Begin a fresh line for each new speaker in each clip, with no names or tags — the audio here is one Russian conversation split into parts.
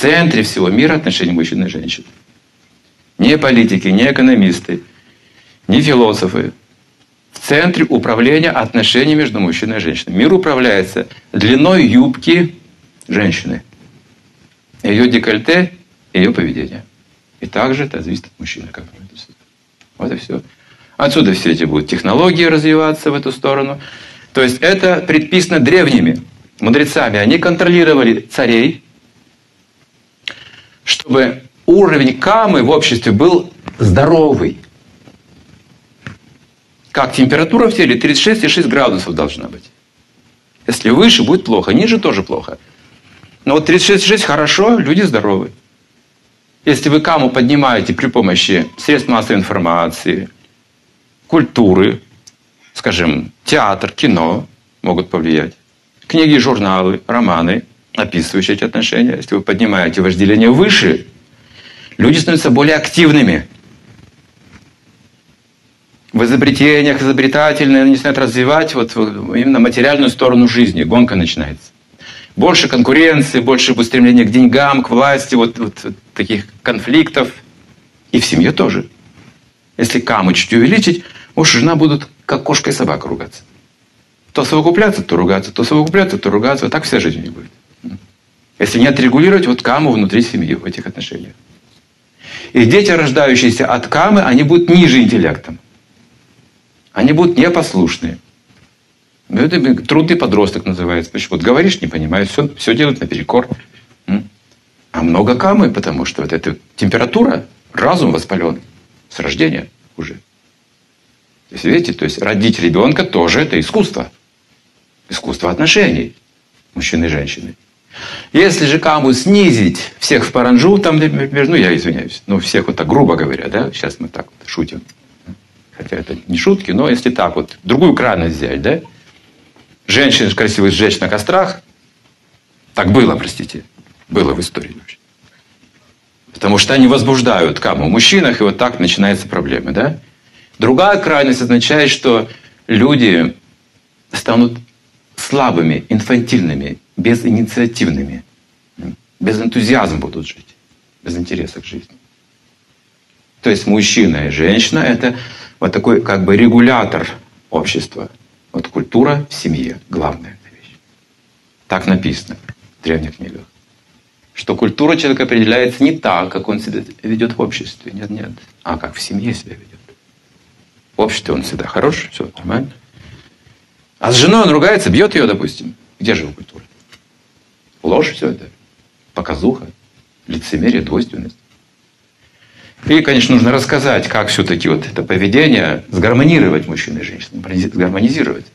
центре всего мира отношения мужчин и женщин. Не политики, не экономисты, не философы. В центре управления отношений между мужчиной и женщиной. Мир управляется длиной юбки женщины. Ее декольте, ее поведение. И также это зависит от мужчины. Как вот и все. Отсюда все эти будут технологии развиваться в эту сторону. То есть это предписано древними мудрецами. Они контролировали царей, чтобы уровень камы в обществе был здоровый. Как температура в теле 36,6 градусов должна быть. Если выше, будет плохо. Ниже тоже плохо. Но вот 36,6 хорошо, люди здоровы. Если вы каму поднимаете при помощи средств массовой информации, культуры, скажем, театр, кино могут повлиять, книги, журналы, романы, описывающие эти отношения, если вы поднимаете вожделение выше, люди становятся более активными. В изобретениях изобретательные начинают развивать вот именно материальную сторону жизни. Гонка начинается. Больше конкуренции, больше устремления к деньгам, к власти, вот, вот, вот таких конфликтов. И в семье тоже. Если камы чуть увеличить, муж и жена будут как кошка и собака ругаться. То совокупляться, то ругаться, то совокупляться, то ругаться. Так вся жизнь не будет. Если не отрегулировать вот каму внутри семьи в этих отношениях. И дети, рождающиеся от камы, они будут ниже интеллектом. Они будут непослушные. Ну, это трудный подросток называется. Почему? Вот говоришь, не понимаешь, все, все делают наперекор. А много камы, потому что вот эта температура, разум воспален с рождения уже. То есть, видите, то есть родить ребенка тоже это искусство. Искусство отношений мужчины и женщины. Если же каму снизить всех в паранжу, там, например, ну я извиняюсь, ну всех вот так грубо говоря, да, сейчас мы так вот шутим. Хотя это не шутки, но если так вот, другую крайность взять, да, женщин красивых сжечь на кострах, так было, простите, было в истории вообще. Потому что они возбуждают каму в мужчинах, и вот так начинаются проблемы, да. Другая крайность означает, что люди станут слабыми, инфантильными, безинициативными, без энтузиазма будут жить, без интереса к жизни. То есть мужчина и женщина – это вот такой как бы регулятор общества. Вот культура в семье – главная вещь. Так написано в древних книгах. Что культура человека определяется не так, как он себя ведет в обществе. Нет, нет. А как в семье себя ведет. В обществе он всегда хорош, все нормально. А с женой он ругается, бьет ее, допустим. Где же его культура? Ложь все это. Показуха, лицемерие, двойственность. И, конечно, нужно рассказать, как все-таки вот это поведение сгармонировать мужчин и женщин, сгармонизировать.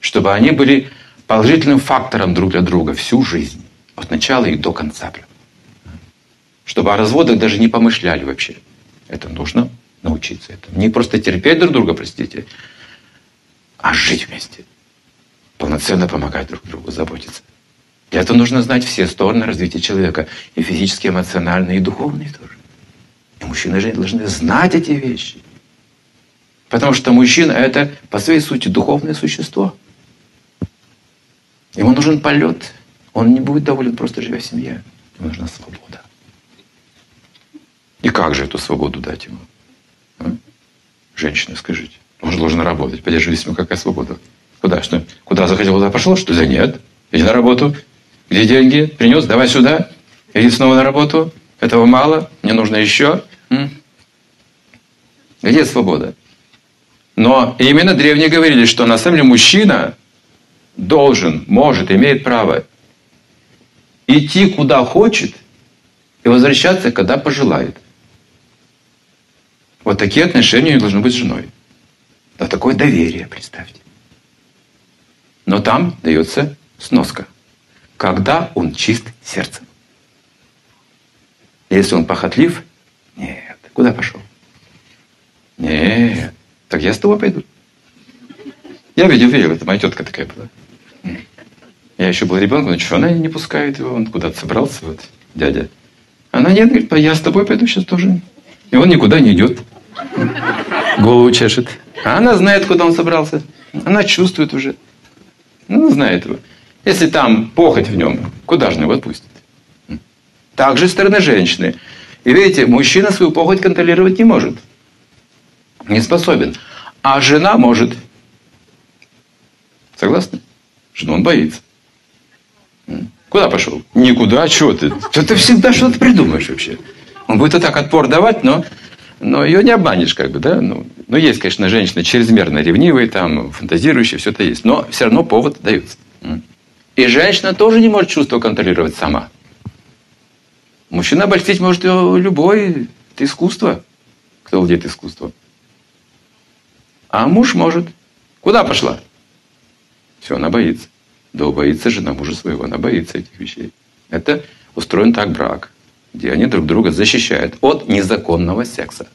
Чтобы они были положительным фактором друг для друга всю жизнь. От начала и до конца. Чтобы о разводах даже не помышляли вообще. Это нужно научиться этому. Не просто терпеть друг друга, простите, а жить вместе. Полноценно помогать друг другу, заботиться. Для этого нужно знать все стороны развития человека. И физические, эмоциональные, и духовные тоже. И мужчина и женщина должны знать эти вещи. Потому что мужчина – это по своей сути духовное существо. Ему нужен полет. Он не будет доволен просто живя в семье. Ему нужна свобода. И как же эту свободу дать ему? А? Женщина, скажите. Он же должен работать. Поддерживай семью, какая свобода. Куда? Что? Куда захотел, куда пошел? Что ли? Нет. Иди на работу. Где деньги? Принес? Давай сюда. Иди снова на работу. Этого мало. Мне нужно еще. Где свобода? Но именно древние говорили, что на самом деле мужчина должен, может, имеет право идти куда хочет и возвращаться, когда пожелает. Вот такие отношения должны быть с женой. Да такое доверие, представьте. Но там дается сноска. Когда он чист сердцем. Если он похотлив, нет. Куда пошел? Нет. Так я с тобой пойду. Я видел, видел, это моя тетка такая была. Я еще был ребенком, но что она не пускает его, он куда-то собрался, вот, дядя. Она нет, говорит, я с тобой пойду сейчас тоже. И он никуда не идет. Голову чешет. А она знает, куда он собрался. Она чувствует уже. Ну, знает его. Если там похоть в нем, куда же его отпустит? Также с стороны женщины. И видите, мужчина свою похоть контролировать не может. Не способен. А жена может. Согласны? Что он боится. Куда пошел? Никуда, что ты? Ты всегда что-то придумаешь вообще. Он будет и так отпор давать, но, но ее не обманешь, как бы, да? Ну, ну, есть, конечно, женщины чрезмерно ревнивые, там, фантазирующие, все это есть. Но все равно повод дается. И женщина тоже не может чувство контролировать сама. Мужчина обольстить может любой. Это искусство. Кто владеет искусством. А муж может. Куда пошла? Все, она боится. Да боится жена мужа своего, она боится этих вещей. Это устроен так брак, где они друг друга защищают от незаконного секса.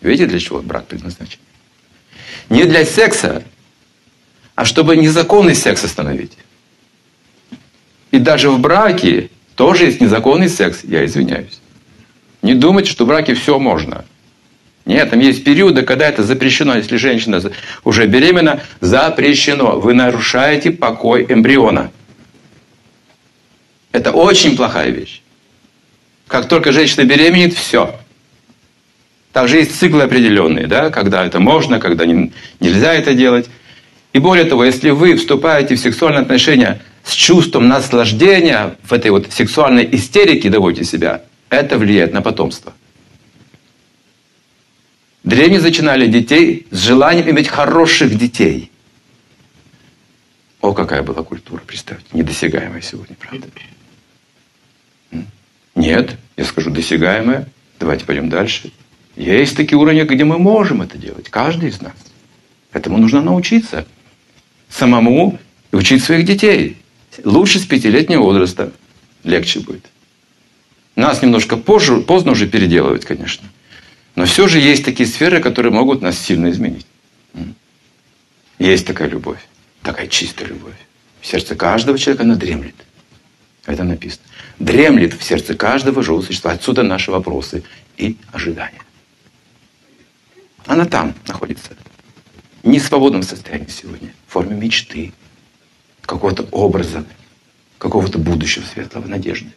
Видите, для чего брак предназначен? Не для секса, а чтобы незаконный секс остановить. И даже в браке тоже есть незаконный секс, я извиняюсь. Не думайте, что в браке все можно. Нет, там есть периоды, когда это запрещено. Если женщина уже беременна, запрещено. Вы нарушаете покой эмбриона. Это очень плохая вещь. Как только женщина беременеет, все. Также есть циклы определенные, да, когда это можно, когда не, нельзя это делать. И более того, если вы вступаете в сексуальные отношения с чувством наслаждения, в этой вот сексуальной истерике доводите себя, это влияет на потомство. Древние зачинали детей с желанием иметь хороших детей. О, какая была культура, представьте, недосягаемая сегодня, правда? Нет, я скажу, досягаемая. Давайте пойдем дальше. Есть такие уровни, где мы можем это делать, каждый из нас. Этому нужно научиться. Самому и учить своих детей. Лучше с пятилетнего возраста. Легче будет. Нас немножко позже, поздно уже переделывать, конечно. Но все же есть такие сферы, которые могут нас сильно изменить. Есть такая любовь, такая чистая любовь. В сердце каждого человека она дремлет. Это написано. Дремлет в сердце каждого живого существа. Отсюда наши вопросы и ожидания. Она там находится. Не в свободном состоянии сегодня. В форме мечты, какого-то образа, какого-то будущего светлого, надежды.